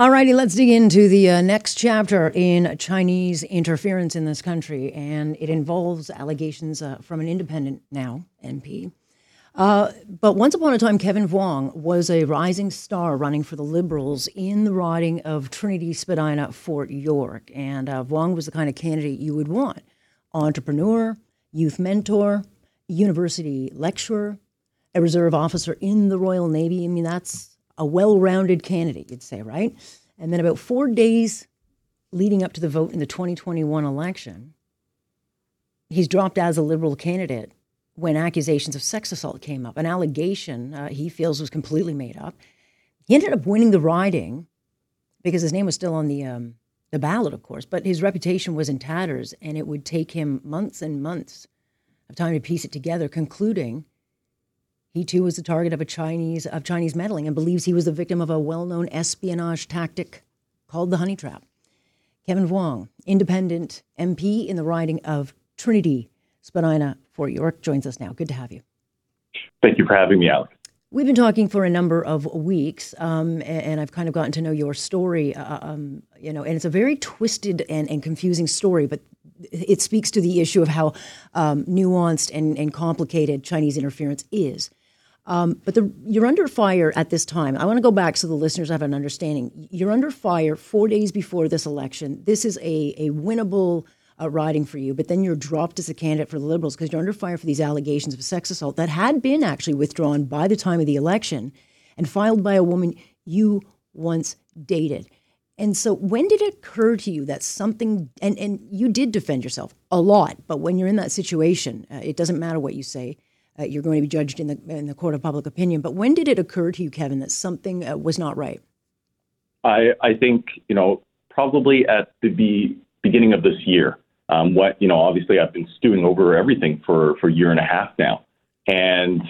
Alrighty, let's dig into the uh, next chapter in Chinese interference in this country, and it involves allegations uh, from an independent now MP. Uh, but once upon a time, Kevin Vuong was a rising star running for the Liberals in the riding of Trinity Spadina Fort York, and uh, Vuong was the kind of candidate you would want: entrepreneur, youth mentor, university lecturer, a reserve officer in the Royal Navy. I mean, that's a well rounded candidate, you'd say, right? And then about four days leading up to the vote in the 2021 election, he's dropped as a Liberal candidate when accusations of sex assault came up, an allegation uh, he feels was completely made up. He ended up winning the riding because his name was still on the um, the ballot, of course, but his reputation was in tatters, and it would take him months and months of time to piece it together, concluding he too was the target of a Chinese of Chinese meddling and believes he was the victim of a well-known espionage tactic called the honey trap. Kevin Vuong, independent MP in the riding of Trinity Spadina Fort York, joins us now. Good to have you. Thank you for having me, Alex. We've been talking for a number of weeks, um, and, I've kind of gotten to know your story. Uh, um, you know, and it's a very twisted and, and confusing story, but it speaks to the issue of how um, nuanced and, and complicated Chinese interference is. Um, but the, you're under fire at this time. I want to go back so the listeners have an understanding. You're under fire four days before this election. This is a, a winnable uh, riding for you, but then you're dropped as a candidate for the Liberals because you're under fire for these allegations of sex assault that had been actually withdrawn by the time of the election and filed by a woman you once dated. And so, when did it occur to you that something, and, and you did defend yourself a lot, but when you're in that situation, uh, it doesn't matter what you say uh, you're going to be judged in the in the court of public opinion. But when did it occur to you, Kevin, that something uh, was not right? I I think you know probably at the be, beginning of this year. Um, what you know, obviously, I've been stewing over everything for for a year and a half now, and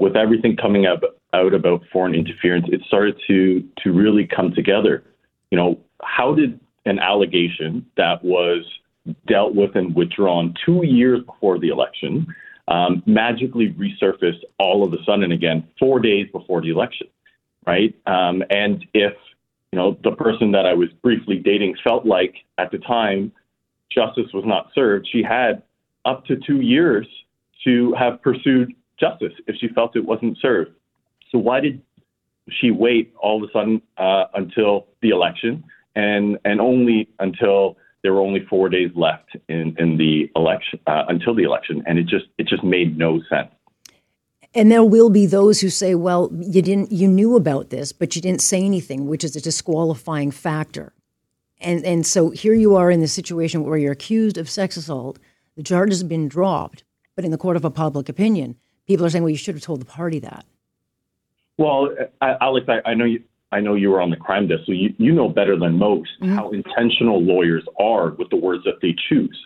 with everything coming up out about foreign interference, it started to to really come together. You know, how did an allegation that was dealt with and withdrawn two years before the election um, magically resurfaced all of a sudden again four days before the election, right? Um, and if you know the person that I was briefly dating felt like at the time justice was not served, she had up to two years to have pursued justice if she felt it wasn't served. So why did she wait all of a sudden uh, until the election and and only until there were only four days left in, in the election uh, until the election, and it just it just made no sense. And there will be those who say, "Well, you didn't, you knew about this, but you didn't say anything," which is a disqualifying factor. And and so here you are in the situation where you're accused of sex assault. The charge has been dropped, but in the court of a public opinion, people are saying, "Well, you should have told the party that." Well, Alex, I, I know you, I know you were on the crime desk, so you, you know better than most mm-hmm. how intentional lawyers are with the words that they choose,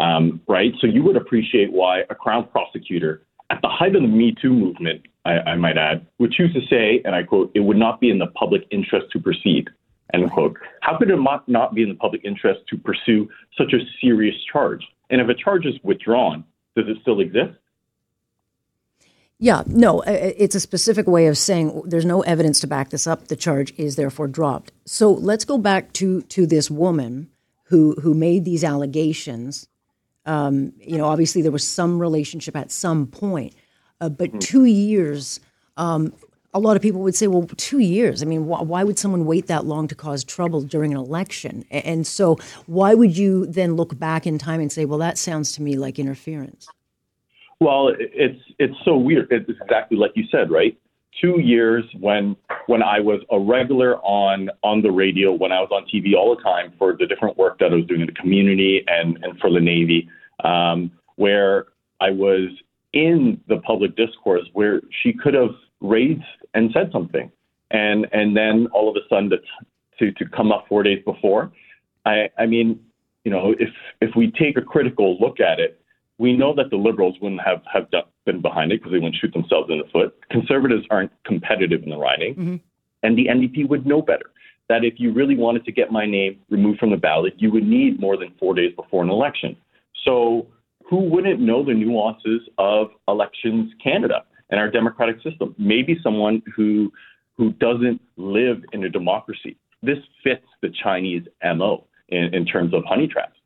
um, right? So you would appreciate why a Crown prosecutor, at the height of the Me Too movement, I, I might add, would choose to say, and I quote, it would not be in the public interest to proceed, end quote. How could it not be in the public interest to pursue such a serious charge? And if a charge is withdrawn, does it still exist? Yeah, no, it's a specific way of saying there's no evidence to back this up. The charge is therefore dropped. So let's go back to to this woman who who made these allegations. Um, you know, obviously there was some relationship at some point, uh, but mm-hmm. two years. Um, a lot of people would say, well, two years. I mean, wh- why would someone wait that long to cause trouble during an election? And so, why would you then look back in time and say, well, that sounds to me like interference? Well, it's it's so weird. It's exactly like you said, right? Two years when when I was a regular on on the radio, when I was on TV all the time for the different work that I was doing in the community and and for the Navy, um, where I was in the public discourse, where she could have raised and said something, and and then all of a sudden to to, to come up four days before, I I mean, you know, if if we take a critical look at it we know that the Liberals wouldn't have, have been behind it because they wouldn't shoot themselves in the foot. Conservatives aren't competitive in the riding. Mm-hmm. And the NDP would know better that if you really wanted to get my name removed from the ballot, you would need more than four days before an election. So who wouldn't know the nuances of elections Canada and our democratic system? Maybe someone who who doesn't live in a democracy this fits the Chinese MO in, in terms of honey traps.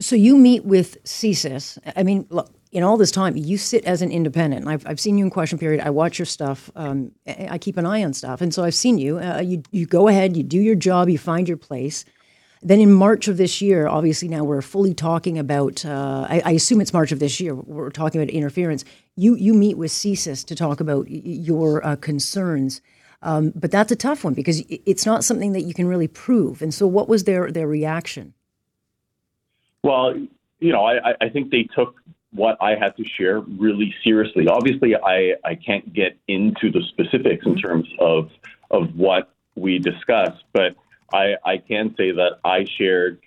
So you meet with CSIS. I mean, look, in all this time, you sit as an independent. I've, I've seen you in question period. I watch your stuff. Um, I keep an eye on stuff, and so I've seen you. Uh, you. You go ahead. You do your job. You find your place. Then in March of this year, obviously now we're fully talking about. Uh, I, I, assume it's March of this year. We're talking about interference. You you meet with CSIS to talk about your uh, concerns. Um, but that's a tough one because it's not something that you can really prove. And so, what was their their reaction? Well, you know, I, I think they took what I had to share really seriously. Obviously, I, I can't get into the specifics in terms of of what we discussed, but I, I can say that I shared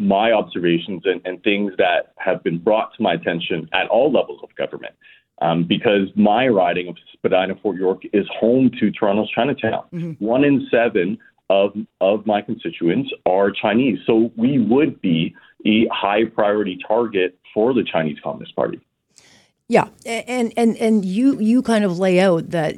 my observations and, and things that have been brought to my attention at all levels of government. Um, because my riding of Spadina Fort York is home to Toronto's Chinatown. Mm-hmm. One in seven of of my constituents are Chinese, so we would be a high priority target for the Chinese Communist Party. Yeah, and and and you you kind of lay out that,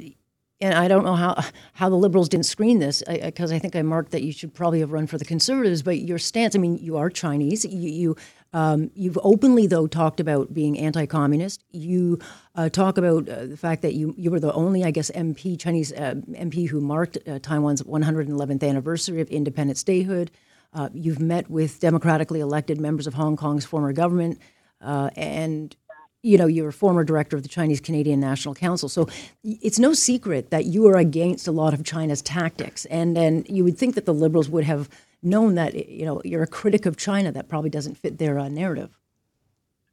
and I don't know how how the Liberals didn't screen this because I, I, think I marked that you should probably have run for the Conservatives, but your stance. I mean, you are Chinese. You, you um, you've openly, though, talked about being anti-communist. You uh, talk about uh, the fact that you you were the only, I guess, MP Chinese uh, MP who marked uh, Taiwan's 111th anniversary of independent statehood. Uh, you've met with democratically elected members of Hong Kong's former government, uh, and you know you're a former director of the Chinese Canadian National Council. So it's no secret that you are against a lot of China's tactics, and then you would think that the Liberals would have known that you know you're a critic of China. That probably doesn't fit their uh, narrative.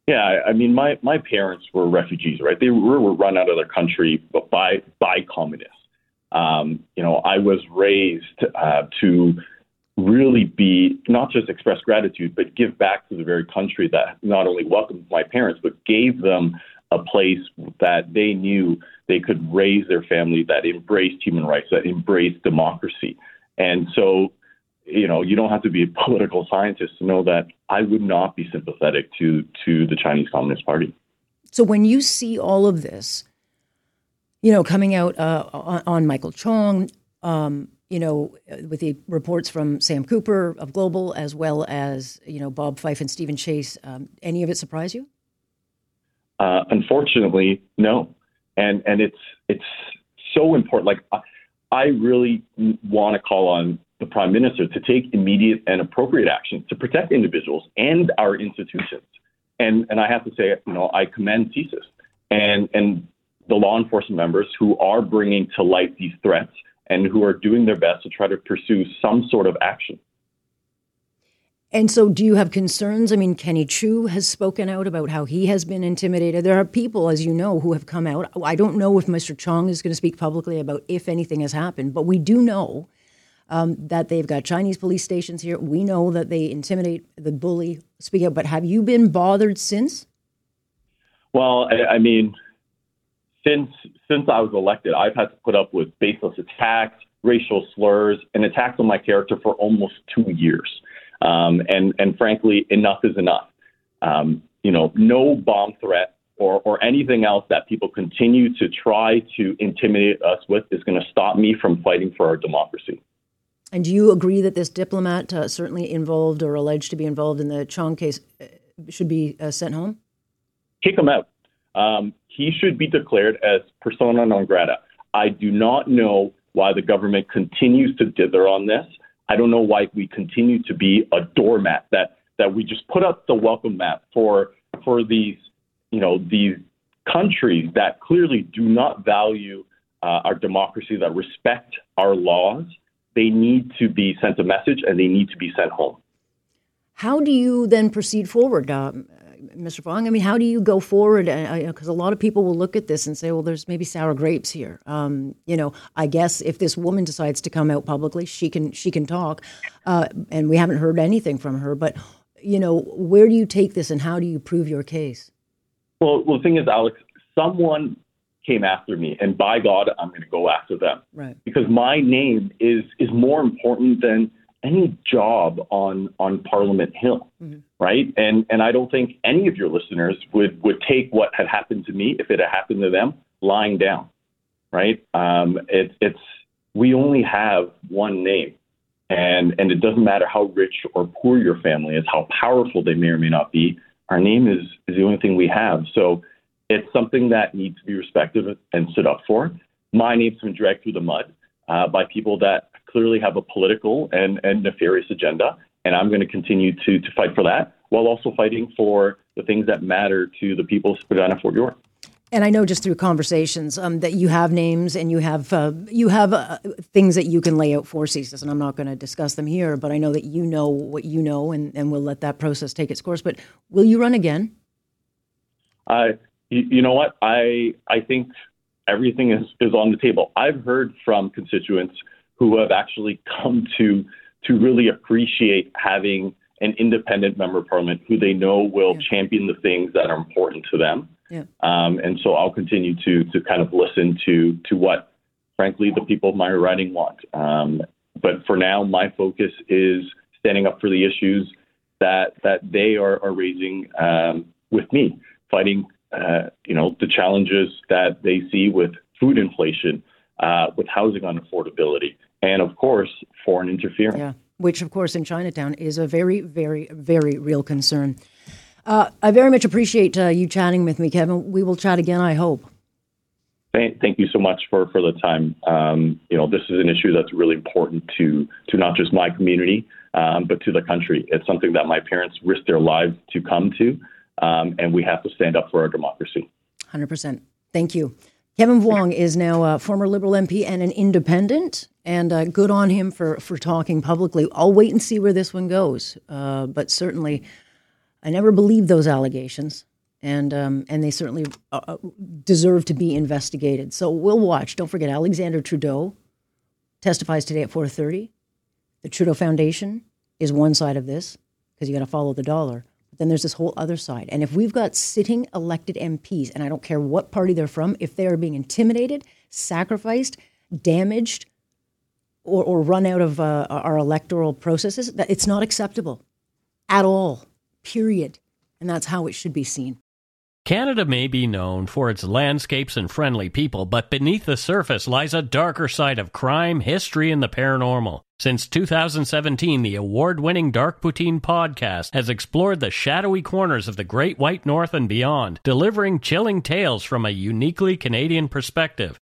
Yeah, I mean, my, my parents were refugees, right? They were, were run out of their country by by communists. Um, you know, I was raised uh, to really be not just express gratitude, but give back to the very country that not only welcomed my parents, but gave them a place that they knew they could raise their family, that embraced human rights, that embraced democracy. And so you know, you don't have to be a political scientist to know that I would not be sympathetic to to the Chinese Communist Party. So when you see all of this, you know, coming out uh, on, Michael Chong, um, you know, with the reports from Sam Cooper of Global, as well as you know Bob Fife and Steven Chase, um, any of it surprise you? Uh, unfortunately, no, and and it's it's so important. Like I really want to call on the prime minister to take immediate and appropriate action to protect individuals and our institutions. And and I have to say, you know, I commend CSIS and and the law enforcement members who are bringing to light these threats and who are doing their best to try to pursue some sort of action. And so, do you have concerns? I mean, Kenny Chiu has spoken out about how he has been intimidated. There are people, as you know, who have come out. I don't know if Mr. Chong is going to speak publicly about if anything has happened, but we do know um, that they've got Chinese police stations here. We know that they intimidate the bully. Speak out, but have you been bothered since? Well, I, I mean, since since I was elected, I've had to put up with baseless attacks, racial slurs, and attacks on my character for almost two years. Um, and and frankly, enough is enough. Um, you know, no bomb threat or, or anything else that people continue to try to intimidate us with is going to stop me from fighting for our democracy. And do you agree that this diplomat, uh, certainly involved or alleged to be involved in the Chong case, uh, should be uh, sent home? Kick him out. Um, he should be declared as persona non grata. I do not know why the government continues to dither on this. I don't know why we continue to be a doormat that that we just put up the welcome mat for for these you know these countries that clearly do not value uh, our democracy, that respect our laws, they need to be sent a message and they need to be sent home. How do you then proceed forward, uh, Mr. Fong? I mean, how do you go forward? Because uh, a lot of people will look at this and say, well, there's maybe sour grapes here. Um, you know, I guess if this woman decides to come out publicly, she can she can talk, uh, and we haven't heard anything from her. But you know, where do you take this, and how do you prove your case? Well, well, the thing is, Alex, someone came after me, and by God, I'm going to go after them. Right. Because my name is is more important than any job on on Parliament Hill, mm-hmm. right? And and I don't think any of your listeners would would take what had happened to me if it had happened to them lying down, right? Um, it, it's we only have one name, And, and it doesn't matter how rich or poor your family is, how powerful they may or may not be, our name is, is the only thing we have. So it's something that needs to be respected and stood up for. My name's been dragged through the mud uh, by people that clearly have a political and, and nefarious agenda, and I'm going to continue to, to fight for that while also fighting for the things that matter to the people of Spadina Fort York. And I know just through conversations um, that you have names and you have uh, you have uh, things that you can lay out for CSIS, and I'm not going to discuss them here. But I know that you know what you know, and, and we'll let that process take its course. But will you run again? Uh, you, you know what? I I think everything is, is on the table. I've heard from constituents who have actually come to to really appreciate having an independent member of parliament who they know will yeah. champion the things that are important to them. Yeah. Um, and so I'll continue to to kind of listen to to what, frankly, the people of my riding want. Um, but for now, my focus is standing up for the issues that that they are, are raising um, with me, fighting uh, you know the challenges that they see with food inflation, uh, with housing unaffordability, and of course foreign interference. Yeah which, of course, in Chinatown is a very, very, very real concern. Uh, I very much appreciate uh, you chatting with me, Kevin. We will chat again, I hope. Thank you so much for, for the time. Um, you know, this is an issue that's really important to to not just my community, um, but to the country. It's something that my parents risked their lives to come to, um, and we have to stand up for our democracy. Hundred percent. Thank you. Kevin Vuong is now a former Liberal MP and an independent, and uh, good on him for, for talking publicly. I'll wait and see where this one goes, uh, but certainly, I never believed those allegations, and um, and they certainly uh, uh deserve to be investigated. So we'll watch. Don't forget, Alexander Trudeau testifies today at four thirty. The Trudeau Foundation is one side of this because you got to follow the dollar then there's this whole other side. And if we've got sitting elected MPs, and I don't care what party they're from, if they are being intimidated, sacrificed, damaged, or, or run out of uh, our electoral processes, that it's not acceptable at all, period. And that's how it should be seen. Canada may be known for its landscapes and friendly people, but beneath the surface lies a darker side of crime, history, and the paranormal. Since 2017, the award winning Dark Poutine podcast has explored the shadowy corners of the Great White North and beyond, delivering chilling tales from a uniquely Canadian perspective.